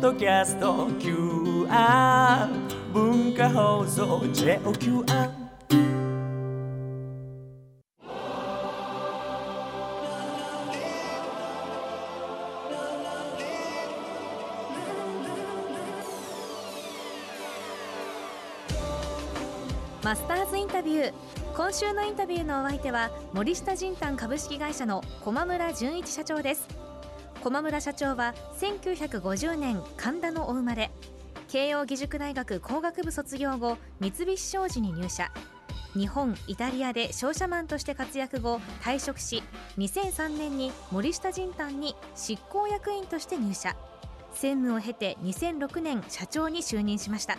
ッドキャスト QR 文化放送 JOQR マスターズインタビュー。今週のインタビューのお相手は森下仁丹株式会社の駒村純一社長です。駒村社長は1950年神田のお生まれ。慶應義塾大学工学部卒業後三菱商事に入社。日本イタリアで商社マンとして活躍後退職し2003年に森下仁丹に執行役員として入社。専務を経て2006年社長に就任しました。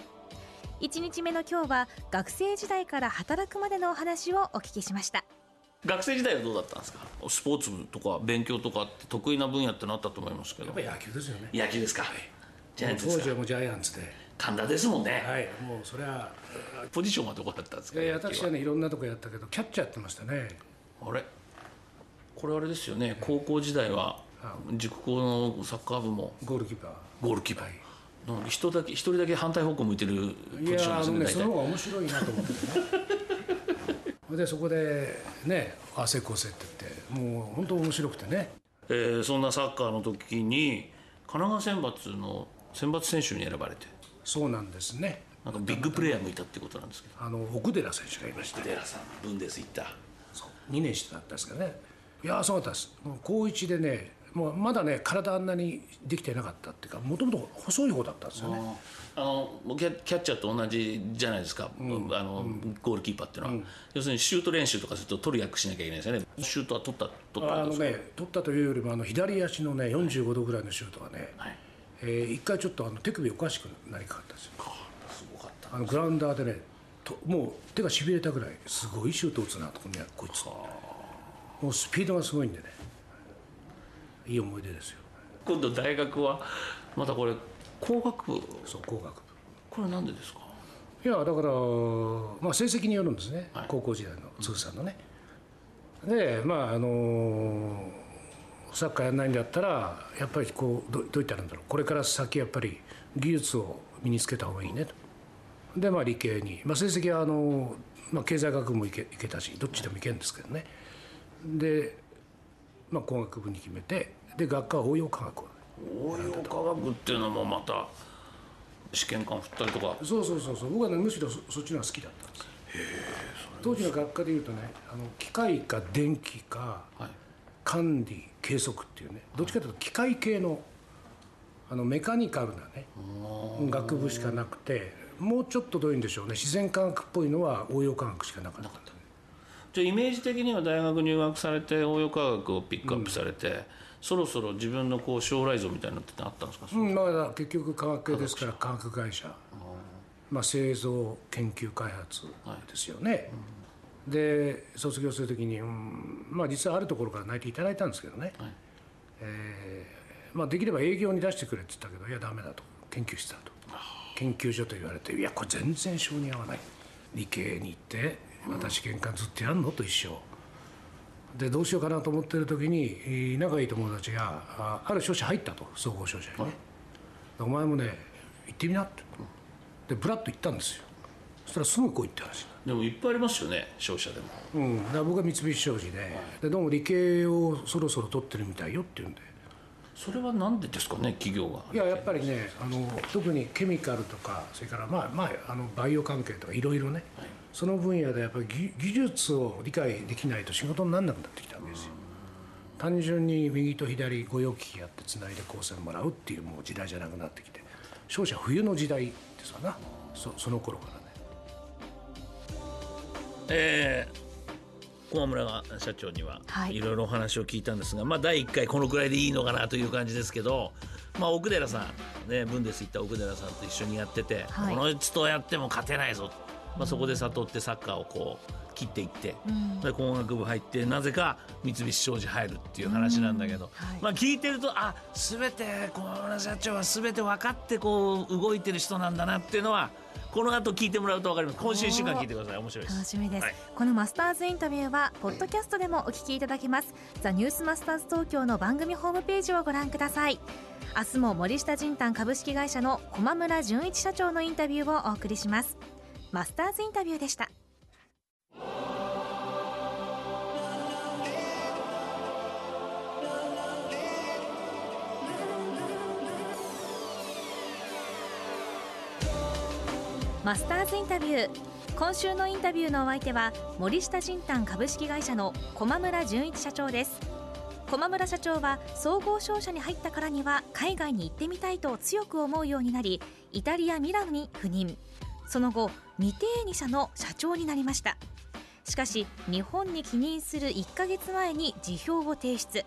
1日目の今日は学生時代から働くまでのお話をお聞きしました。学生時代はどうだったんですか？スポーツ部とか勉強とかって得意な分野ってなったと思いますけど。やっぱり野球ですよね。野球ですか、ジャイアンツですか？当時はもうジャイアンツで。神田ですもんね、はい。もうそれは。ポジションはどこだったんですか？いや私はねいろんなとこやったけどキャッチャーやってましたね。あれ？これあれですよね。高校時代は塾校のサッカー部も。ゴールキーパー。ゴールキーパー、人だけ一人だけ反対方向向いてるポいジションやあのねそですね大体。の方が面白いなと思ってねでそこでねあ成功せって言ってもう本当面白くてね。えーそんなサッカーの時に神奈川選抜の選抜選手に選ばれて。そうなんですね。なんかビッグプレーヤーもいたってことなんですけど。あの奥寺選手がいまして寺さんブンデス行った。そう2年してたんですけどね。いやそうだったです。高1でねもうまだね体あんなにできてなかったっていうかもともと細い方だったんですよね。あのキャキャッチャーと同じじゃないですか、あのゴールキーパーっていうのは、要するにシュート練習とかすると取る役しなきゃいけないですよね。シュートは取った取ったあのんですかね。取ったというよりもあの左足のね45度ぐらいのシュートがね、はい。えー一回ちょっとあの手首おかしくなりかかったんですよ。すごかった。あのグラウンダーでねともう手がしびれたぐらいすごいシュート打つなとこにこいつ。もうスピードがすごいんでねいい思い出ですよ。今度大学はまたこれ工学部？そう工学部。これなんでですか？いやだから、まあ、成績によるんですね、はい。高校時代の通算のね。でまああのサッカーやんないんだったらやっぱりこうどどう言ったらいいんだろう。これから先やっぱり技術を身につけた方がいいねと。でまあ理系に、まあ、成績はあの、まあ、経済学部もいけいけたしどっちでもいけるんですけどね。で、まあ、工学部に決めてで学科は応用科学を応用科学っていうのもまた試験官振ったりとか。そうそうそうそう。僕はねむしろそそっちの方が好きだったんです当時の学科でいうとねあの機械か電気かはい。管理計測っていうねどっちかというと機械系のあのメカニカルなね学部しかなくてもうちょっとどういうんでしょうね。自然科学っぽいのは応用科学しかなかったじゃあイメージ的には大学入学されて応用科学をピックアップされて、そろそろ自分のこう将来像みたいなのってあったんですか、うんまあ結局科学系ですから科学会社。まあ製造研究開発ですよね、で卒業するときに、うんまあ実はあるところから内定いただいたんですけどね、はい。えーまあ、できれば営業に出してくれって言ったけどいやダメだと。研究室だと。研究所と言われていやこれ全然性に合わない。理系に行って私試験官ずっとやんのと一緒。でどうしようかなと思ってる時にえー仲いい友達があある商社入ったと総合商社にね、お前もね行ってみなって。でブラッと行ったんですよ。そしたらすぐ来いって話でもいっぱいありますよね商社でも。うん、だから僕は三菱商事で,、でどうも理系をそろそろ取ってるみたいよって言うんで。それはなんでですかね企業が。いややっぱりねあの特にケミカルとかそれからまあまああのバイオ関係とかいろいろね、その分野でやっぱり技技術を理解できないと仕事にならなくなってきたわけですよ。単純に右と左御用機器やってつないで光線もらうっていうもう時代じゃなくなってきて勝者冬の時代ですわな。そその頃からね。えー駒村社長にははい。いろいろお話を聞いたんですが、まあ第1回このくらいでいいのかなという感じですけど、まあ、奥寺さん、ね、ブンデス行った奥寺さんと一緒にやってて、はい。この人とやっても勝てないぞ、まあ、そこで悟ってサッカーをこう切っていって、で工学部入ってなぜか三菱商事入るっていう話なんだけど、はい。まあ、聞いてるとあ全て駒村社長は全て分かってこう動いてる人なんだなっていうのはこの後聞いてもらうと分かります。今週1週間聞いてください。面白いです。楽しみです、はい。このマスターズインタビューはポッドキャストでもお聞きいただけます。ザニュースマスターズ東京の番組ホームページをご覧ください。明日も森下仁丹株式会社の駒村純一社長のインタビューをお送りしますマスターズインタビューでした。マスターズインタビュー。今週のインタビューのお相手は森下仁丹株式会社の駒村純一社長です。駒村社長は総合商社に入ったからには海外に行ってみたいと強く思うようになりイタリア・ミラノに赴任。その後ミテーニ社の社長になりました。しかし日本に帰任する1ヶ月前に辞表を提出。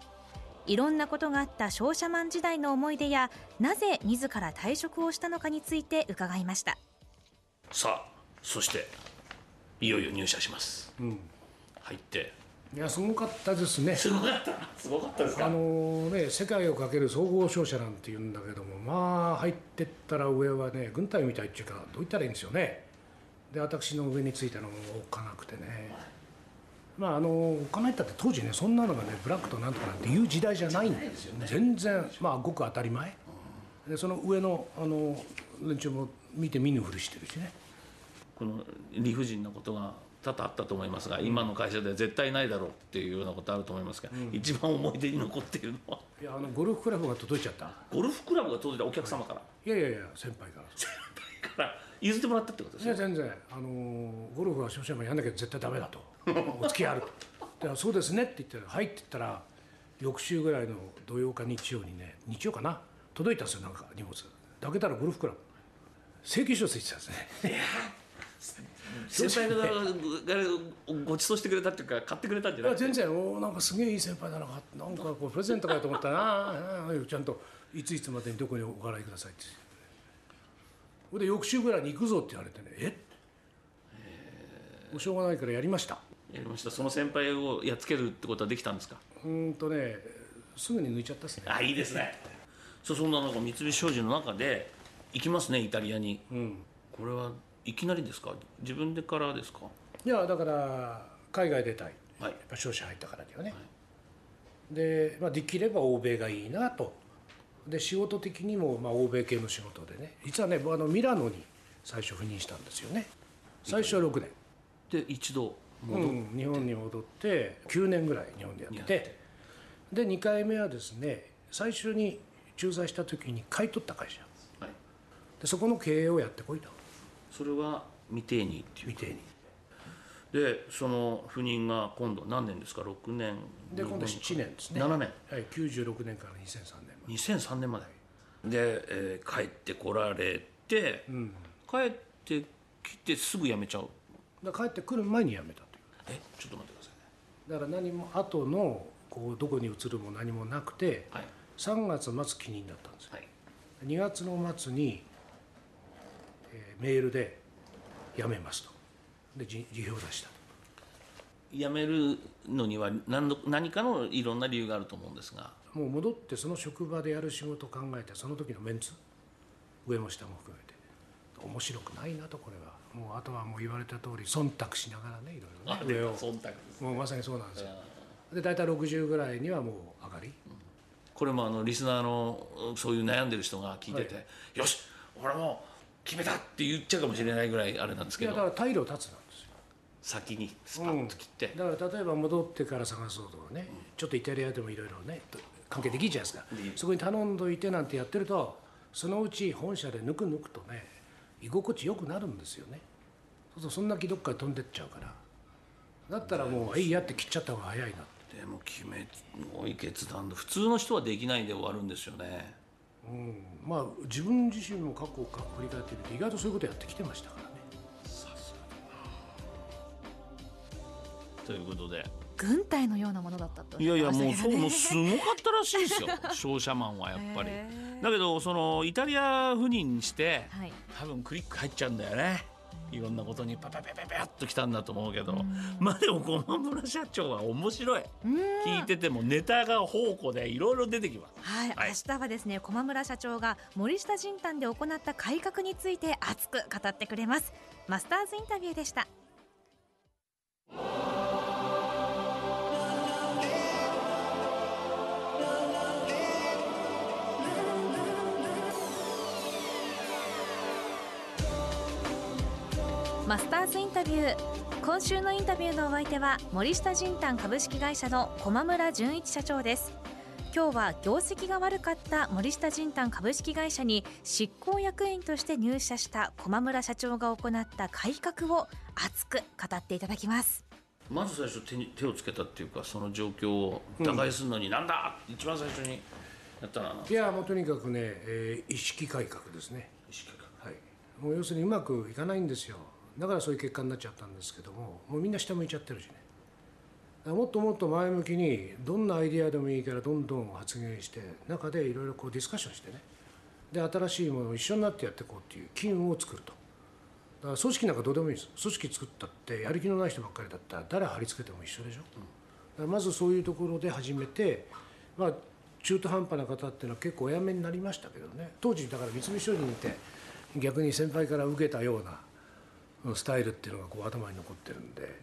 いろんなことがあった商社マン時代の思い出やなぜ自ら退職をしたのかについて伺いました。さあそしていよいよ入社します、入っていやすごかったですね。すごかった。すごかったですあのね世界をかける総合商社なんて言うんだけどもまあ入ってったら上はね軍隊みたいっていうかどう言ったらいいんですよね。で私の上についたのもおっかなくてね。まああのおっかないったって当時ねそんなのがねブラックとなんとかなんていう時代じゃないんですよね。全然まあごく当たり前。でその上のあの連中も見て見ぬふりしてるしね。この理不尽なことが多々あったと思いますが、今の会社では絶対ないだろうっていうようなことあると思いますが、一番思い出に残っているのは？いやあのゴルフクラブが届いちゃった。ゴルフクラブが届いたお客様から、い。やいやいや先輩から。から。譲ってもらったってことですねいや全然。あのーゴルフは少々もやんなきゃ絶対ダメだと。お付き合いあると。でそうですねって言って「はい」って言ったら翌週ぐらいの土曜か日曜にね日曜かな？届いたんですよなんか荷物。開けたらゴルフクラブ。請求書ついてたんですね先輩がご馳走してくれたっていうか買ってくれたんじゃない全然。おーなんかすげえいい先輩だな。なんかこうプレゼントかと思ったらああああちゃんといついつまでにどこにお払いくださいって。ほんで翌週ぐらいに行くぞって言われてね。え？もうしょうがないからやりました。やりました。その先輩をやっつけるってことはできたんですか？うーんとねすぐに抜いちゃったっすね。あいいですね。そうそんな中三菱商事の中で行きますねイタリアに、これはいきなりですか？自分でからですか？いやだから海外出たい、はい。やっぱ商社入ったからにはね、で、まあ、できれば欧米がいいなと。で仕事的にもまあ欧米系の仕事でね。実はね僕あのミラノに最初赴任したんですよね。最初は6年、で一度戻っうん、日本に戻って9年ぐらい日本でやってて。で2回目はですね最初に駐在した時に買い取った会社。はい、でそこの経営をやってこいとそれは未定にっていう見てに。でその赴任が今度何年ですか？6年。で今度7年ですね。7年。はい、96年から2003年まで。2003年まで。で、えー帰ってこられて、帰ってきてすぐ辞めちゃう。帰ってくる前に辞めたという。えちょっと待ってくださいね。だから何も後のこうどこに移るも何もなくてはい。3月末帰任だったんですよ。はい。2月の末に、えーメールで辞めますと。で辞辞表を出した辞めるのには何の何かのいろんな理由があると思うんですが。もう戻ってその職場でやる仕事を考えてその時のメンツ上も下も含めて。面白くないなとこれは。もうあとはもう言われた通り忖度しながらねいろいろね。上を忖度ですもうまさにそうなんですよ。で大体60ぐらいにはもう上がり。これもあのリスナーのそういう悩んでる人が聞いてて、よし俺もう決めたって言っちゃうかもしれないぐらいあれなんですいやけどだから退路立つなんですよ。先にスパッと切って、だから例えば戻ってから探そうとかね、ちょっとイタリアでもいろいろね関係できるじゃないですか。できるそこに頼んどいてなんてやってるとそのうち本社でぬくぬくとね居心地よくなるんですよね。そうするとそんな気どっかに飛んでっちゃうから。だったらもう「えいや」って切っちゃった方が早いなでも決め多い決断で普通の人はできないで終わるんですよねうん。まあ自分自身も過去を振り返ってみて意外とそういうことやってきてましたからね。ということで。軍隊のようなものだったと。いやいやもうそうもうすすごかったらしいですよ。商社マンはやっぱり。だけどそのイタリア赴任してはい。多分クリック入っちゃうんだよねいろんなことにパパパパパッときたんだと思うけど。まあでも駒村社長は面白い。聞いててもネタが宝庫でいろいろ出てきます。はい、はい。明日はですね駒村社長が森下仁丹で行った改革について熱く語ってくれます。マスターズインタビューでしたマスターズインタビュー。今週のインタビューのお相手は森下仁丹株式会社の駒村純一社長です。今日は業績が悪かった森下仁丹株式会社に執行役員として入社した駒村社長が行った改革を熱く語っていただきます。まず最初手に手をつけたっていうかその状況を打開するのになんだ、って一番最初にやったのいやもうとにかくね、えー意識改革ですね。意識改はい。もう要するにうまくいかないんですよだからそういう結果になっちゃったんですけどももうみんな下向いちゃってるしね。もっともっと前向きにどんなアイディアでもいいからどんどん発言して中でいろいろこうディスカッションしてね。で新しいものを一緒になってやっていこうっていう機運を作ると。だから組織なんかどうでもいいです。組織作ったってやる気のない人ばっかりだったら誰貼り付けても一緒でしょ、だからまずそういうところで始めてまあ中途半端な方っていうのは結構お辞めになりましたけどね。当時だから三菱商事にいて逆に先輩から受けたようなスタイルっていうのがこう頭に残ってるんで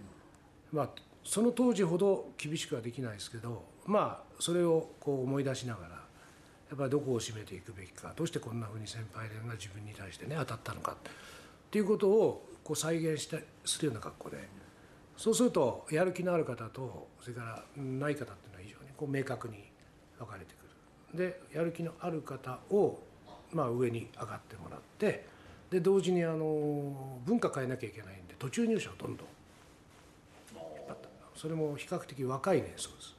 まあその当時ほど厳しくはできないですけどまあそれをこう思い出しながらやっぱりどこを締めていくべきかどうしてこんなふうに先輩が自分に対してね当たったのかっていうことをこう再現してするような格好でそうするとやる気のある方とそれからない方っていうのは非常にこう明確に分かれてくる。でやる気のある方をまあ上に上がってもらってで同時にあの文化変えなきゃいけないんで途中入社をどんどん。引っ張ったそれも比較的若い年層です。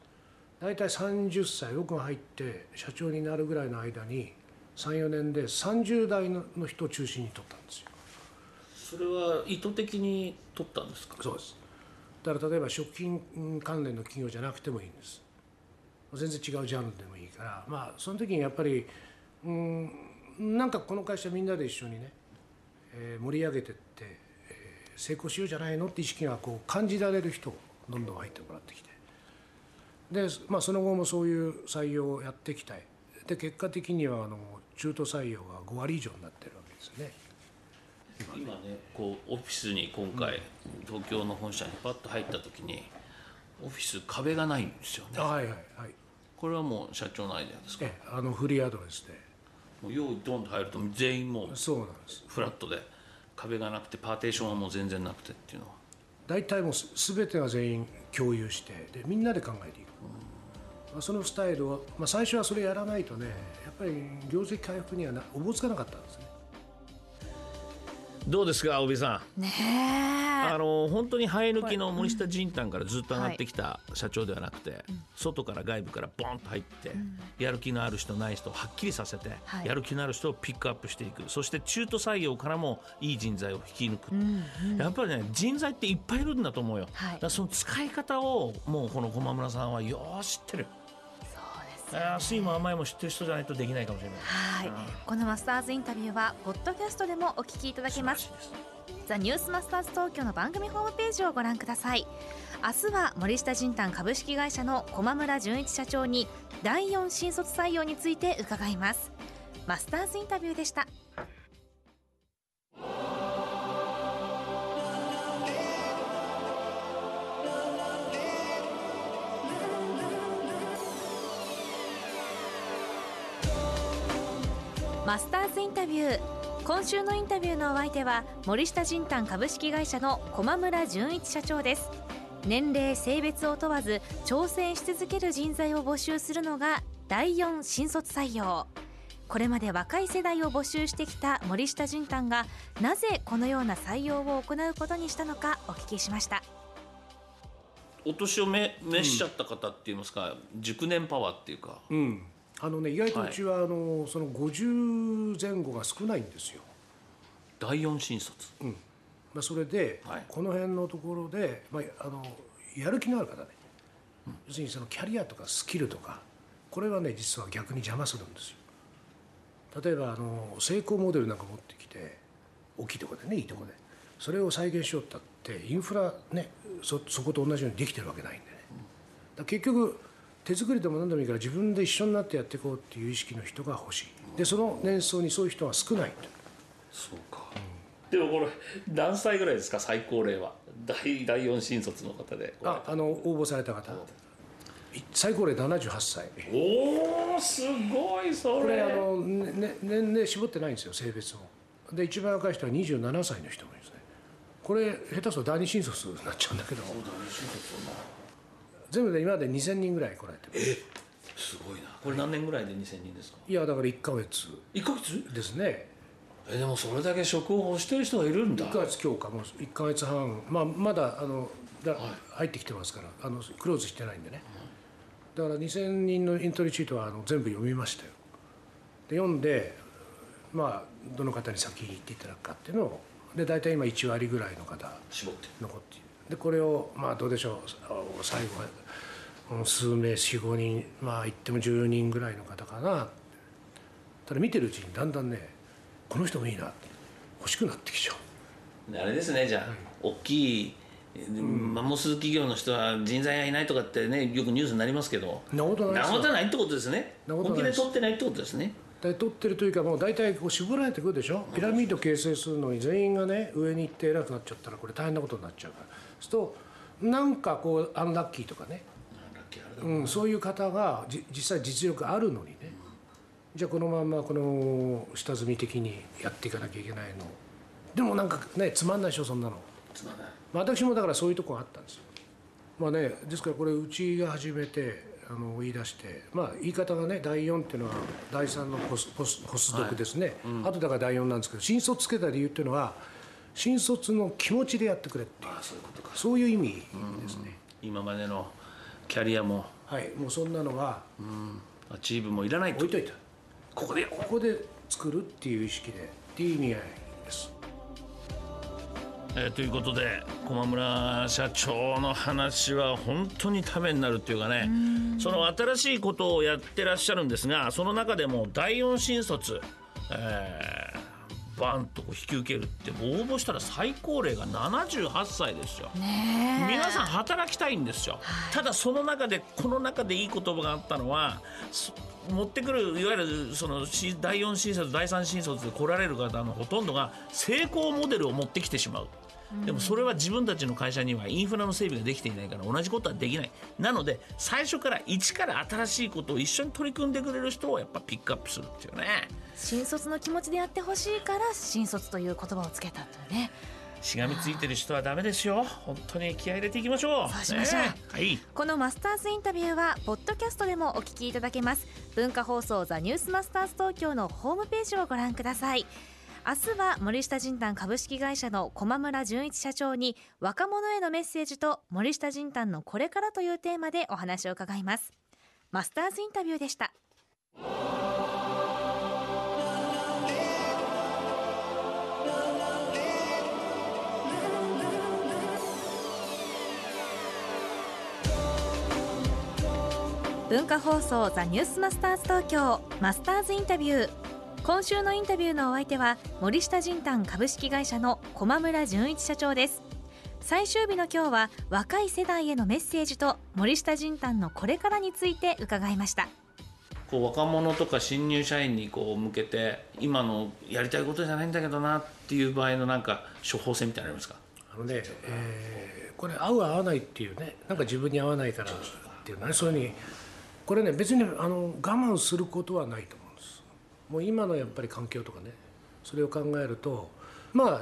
大体30歳僕が入って社長になるぐらいの間に34年で30代の人を中心に取ったんですよ。それは意図的に取ったんですか？そうです。だから例えば食品関連の企業じゃなくてもいいんです。全然違うジャンルでもいいからまあその時にやっぱりうんなんかこの会社みんなで一緒にね、えー盛り上げてって、えー成功しようじゃないのって意識がこう感じられる人をどんどん入ってもらってきて。で、まあ、その後もそういう採用をやっていきたいで結果的にはあの中途採用が5割以上になってるわけですよね。今ねこうオフィスに今回、東京の本社にパッと入った時にオフィス壁がないんですよね。はいはいはい。これはもう社長のアイデアですか？えあのフリーアドレスでもう用意ドンと入ると全員もうそうなんです。フラットで壁がなくてパーテーションはもう全然なくてっていうのは。大体もうす全てが全員共有してでみんなで考えていく、まあ、そのスタイルを、まあ、最初はそれやらないとねやっぱり業績回復にはなおぼつかなかったんですね。どうですか帯さんねえあの本当に生え抜きの森下仁丹からずっと上がってきた社長ではなくて、外から外部からボンと入って、やる気のある人ない人をはっきりさせて、はい。やる気のある人をピックアップしていく。そして中途採用からもいい人材を引き抜く、やっぱりね人材っていっぱいいるんだと思うよ、はい。だその使い方をもうこの駒村さんはよー知ってる。そうです安いも甘いも知ってる人じゃないとできないかもしれない。はい。このマスターズインタビューはポッドキャストでもお聞きいただけますザニュースマスターズ東京の番組ホームページをご覧ください。明日は森下仁丹株式会社の駒村純一社長に第4新卒採用について伺います。マスターズインタビューでした。マスターズインタビュー。今週のインタビューのお相手は森下仁丹株式会社の駒村純一社長です。年齢性別を問わず挑戦し続ける人材を募集するのが第4新卒採用。これまで若い世代を募集してきた森下仁丹がなぜこのような採用を行うことにしたのかお聞きしました。お年を召召しちゃった方って言いますか、熟年パワーっていうか、うんあのね意外とうちはあの、その50前後が少ないんですよ、第4新卒。うん。まあ、それで、はい。この辺のところで、まあ、あのやる気のある方ね、要するにそのキャリアとかスキルとかこれはね実は逆に邪魔するんですよ。例えばあの成功モデルなんか持ってきて大きいところでねいいところで。それを再現しようったってインフラねそそこと同じようにできてるわけないんでね。だから結局手作りでも何でもいいから自分で一緒になってやっていこうっていう意識の人が欲しい。でその年層にそういう人が少ないと。そうか、でもこれ何歳ぐらいですか？最高齢は。第第4新卒の方で。ああの応募された方。い最高齢78歳。おおすごいそれ。これあの、ねね、年齢絞ってないんですよ性別をで一番若い人は27歳の人もいるんですね。これ下手すると第二新卒になっちゃうんだけど全部で今まで2000人ぐらい来られてます。すごいな。これ何年ぐらいで2000人ですか？いやだから1ヶ月。1ヶ月？ですね。えでもそれだけ職を欲してる人がいるんだ。1ヶ月強化もう1ヶ月半。まあまだあのだ入ってきてますからあのクローズしてないんでね。だから2000人のエントリーシートはあの全部読みましたよ。で読んでまあどの方に先に行っていただくかっていうのをで大体今1割ぐらいの方。絞って。残っているでこれをまあどうでしょう。最後数名45人まあ言っても10人ぐらいの方かな。ただ見てるうちにだんだんねこの人もいいな。欲しくなってきちゃう。あれですねじゃあ、大きいマンモス企業の人は人材がいないとかってねよくニュースになりますけど。なことないなことないってことですね。本気で取ってないってことですねで取ってるというかもう大体こう絞られてくるでしょ？ピラミッド形成するのに全員がね上に行って偉くなっちゃったらこれ大変なことになっちゃうから。そうするとなんかこうアンラッキーとかね、うん、そういう方がじ実際実力あるのにね。じゃあこのまんまこの下積み的にやっていかなきゃいけないの。でもなんかねつまんないでしょそんなの、つまんない。まあ、私もだからそういうとこがあったんですよ。まあねですからこれうちが始めてあの言い出してまあ言い方がね第4っていうのは第3のポスポスポス読ですね、あとだから第4なんですけど新卒つけた理由っていうのは新卒の気持ちでやってくれっていう。あそういうことか。そういう意味ですね、今までのキャリアも。はい。もうそんなのはアチーブもいらないと。置いといた。ここで。ここで作るっていう意識でっていう意味合いですえーということで駒村社長の話は本当にためになるっていうかね。その新しいことをやってらっしゃるんですがその中でも第四新卒、えーバンとこう引き受けるって応募したら最高齢が78歳ですよ。皆さん働きたいんですよ、ただその中でこの中でいい言葉があったのはそ持ってくるいわゆるそのし第4新卒第3新卒で来られる方のほとんどが成功モデルを持ってきてしまう。でもそれは自分たちの会社にはインフラの整備ができていないから同じことはできない。なので最初から一から新しいことを一緒に取り組んでくれる人をやっぱピックアップするっていうね。新卒の気持ちでやってほしいから新卒という言葉をつけたというね。しがみついてる人はダメですよ。本当に気合い入れていきましょう。そうしましょう。ねはい。このマスターズインタビューはポッドキャストでもお聞きいただけます。文化放送ザニュースマスターズ東京のホームページをご覧ください明日は森下仁丹株式会社の駒村純一社長に若者へのメッセージと森下仁丹のこれからというテーマでお話を伺います。マスターズインタビューでした。文化放送ザニュースマスターズ東京マスターズインタビュー。今週のインタビューのお相手は森下仁丹株式会社の駒村純一社長です。最終日の今日は若い世代へのメッセージと森下仁丹のこれからについて伺いました。こう若者とか新入社員にこう向けて今のやりたいことじゃないんだけどなっていう場合のなんか処方箋みたいなのありますか？あのね、えーこれ合う合わないっていうねなんか自分に合わないからっていうのはねそういうふうにこれね別にあの我慢することはないともう今のやっぱり環境とかねそれを考えるとまあ、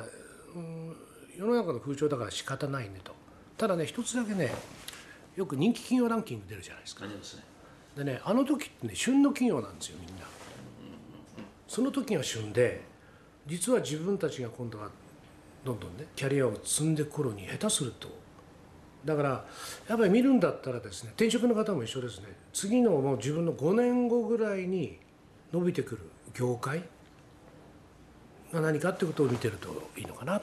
うん、世の中の風潮だから仕方ないねと。ただね一つだけねよく人気企業ランキング出るじゃないですか。ね。でねあの時ってね旬の企業なんですよみんな。その時が旬で実は自分たちが今度はどんどんねキャリアを積んでいく頃に下手すると。だからやっぱり見るんだったらですね転職の方も一緒ですね。次のもう自分の5年後ぐらいに伸びてくる業界？が何かってことを見てるといいのかな、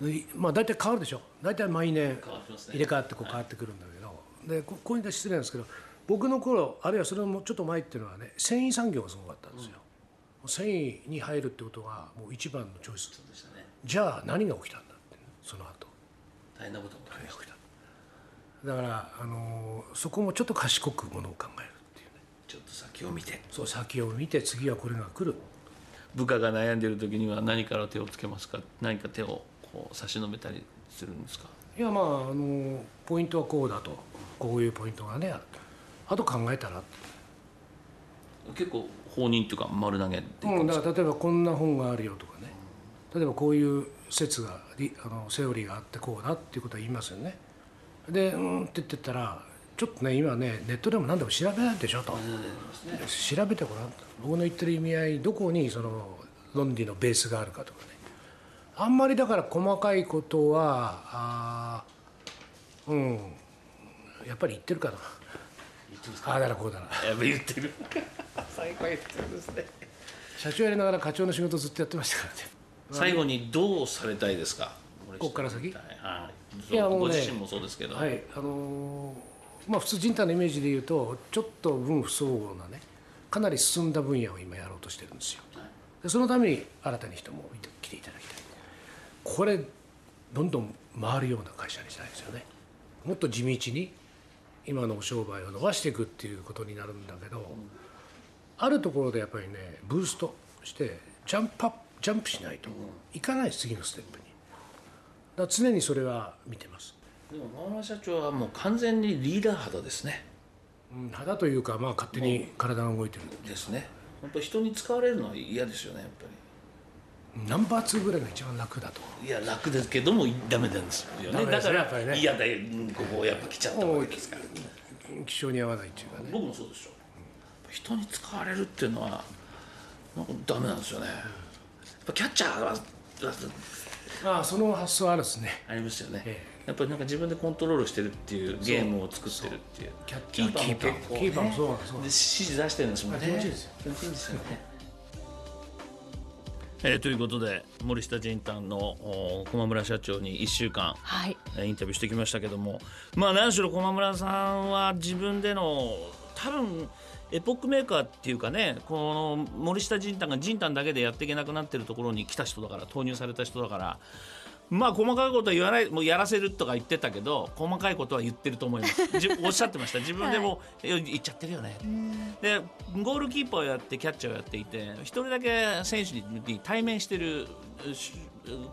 でまあ大体変わるでしょ。大体毎年入れ替わってこう変わってくるんだけど、でここういうのは失礼なんですけど僕の頃あるいはそれもちょっと前っていうのはね繊維産業がすごかったんですよ、繊維に入るってことがもう一番のチョイス。そうでしたね。じゃあ何が起きたんだってその後。大変なことが起きた。だから、あのーそこもちょっと賢くものを考える先を見て。そう先を見て次はこれが来る。部下が悩んでる時には何から手をつけますか？何か手をこう差し伸べたりするんですか？いやまあ、あのーポイントはこうだと。こういうポイントがねあると。あと考えたら。結構放任っていうか丸投げっていううん、かだから例えばこんな本があるよとかね。例えばこういう説がリあのセオリーがあってこうだっていうことは言いますよね。でうんって言ってたらちょっとね今ねネットでも何でも調べないでしょと、調べてごらんと。僕の言ってる意味合いどこにその論理のベースがあるかとかね。あんまりだから細かいことはあーうん。やっぱり言ってるかな。ああだらこうだな。やっぱ言ってる。最高言ってるんですね。社長やりながら課長の仕事ずっとやってましたからね。最後にどうされたいですか？こっから先？はい。いやもうねご自身もそうですけど、はいあのーまあ普通人体のイメージで言うとちょっと分不相応なねかなり進んだ分野を今やろうとしてるんですよ。でそのために新たに人も来ていただきたい。これどんどん回るような会社にしたいですよね。もっと地道に今のお商売を伸ばしていくっていうことになるんだけど、あるところでやっぱりねブーストしてジャンプアップジャンプしないといかない次のステップに。だ常にそれは見てます。でも馬村社長はもう完全にリーダー肌ですね。うん肌というかまあ勝手に体が動いてる。ですね。本当人に使われるのは嫌ですよねやっぱナンバー2ぐらいが一番楽だと。りいや楽ですけどもダメなんですよね。ダメですだかやっぱりね。嫌だようんここやっぱ来ちゃったわけですから。気象に合わないっていうかね。僕もそうでしょ人に使われるっていうのはなんかダメなんですよね。やっぱキャッチャーはまあその発想あるですね。ありますよね、えやっぱりなんか自分でコントロールしてるっていうゲームを作ってるっていう。キャッチャーキーパー結構ね。キーパーもそうなんです。でで指示出してるんですもんね気持ちいいですよ気持ちいいですよねえーということで森下仁丹のお駒村社長に1週間はい。えーインタビューしてきましたけども。まあ何しろ駒村さんは自分での多分エポックメーカーっていうかねこの森下仁丹が仁丹だけでやっていけなくなってるところに来た人だから投入された人だからまあ細かいことは言わないもうやらせるとか言ってたけど細かいことは言ってると思います。じ おっしゃってました。自分でも、い。や言っちゃってるよね。でゴールキーパーをやってキャッチャーをやっていて一人だけ選手に対面してるし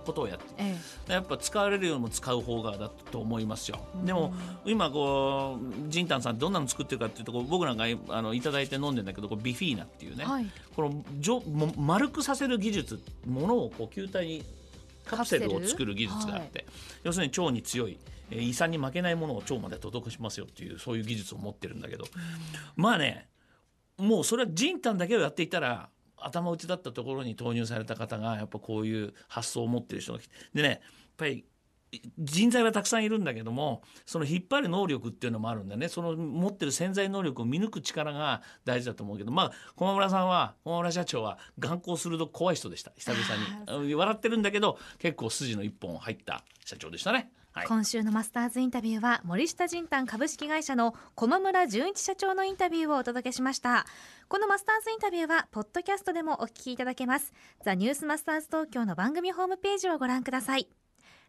ことをやってえやっぱ使われるよりも使う方がだと思いますよ。でも今こうジンタンさんどんなの作ってるかっていうとこ僕なんかあのいただいて飲んでんだけどこれビフィーナっていうね、はい。このじょも丸くさせる技術ものをこう球体にカプセルを作る技術があって、要するに腸に強いえー胃酸に負けないものを腸まで届けしますよっていうそういう技術を持ってるんだけど、まあねもうそれはジンタンだけをやっていたら頭打ちだったところに投入された方がやっぱこういう発想を持ってる人が来て。でねやっぱり人材はたくさんいるんだけどもその引っ張る能力っていうのもあるんだよね。その持ってる潜在能力を見抜く力が大事だと思うけど。まあ駒村さんは駒村社長は眼光鋭く怖い人でした。久々に。笑ってるんだけど結構筋の一本入った社長でしたね。はい。今週のマスターズインタビューは森下仁丹株式会社の駒村純一社長のインタビューをお届けしました。このマスターズインタビューはポッドキャストでもお聞きいただけます。ザニュースマスターズ東京の番組ホームページをご覧ください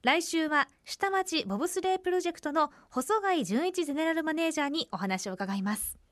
来週は下町ボブスレープロジェクトの細貝純一ゼネラルマネージャーにお話を伺います。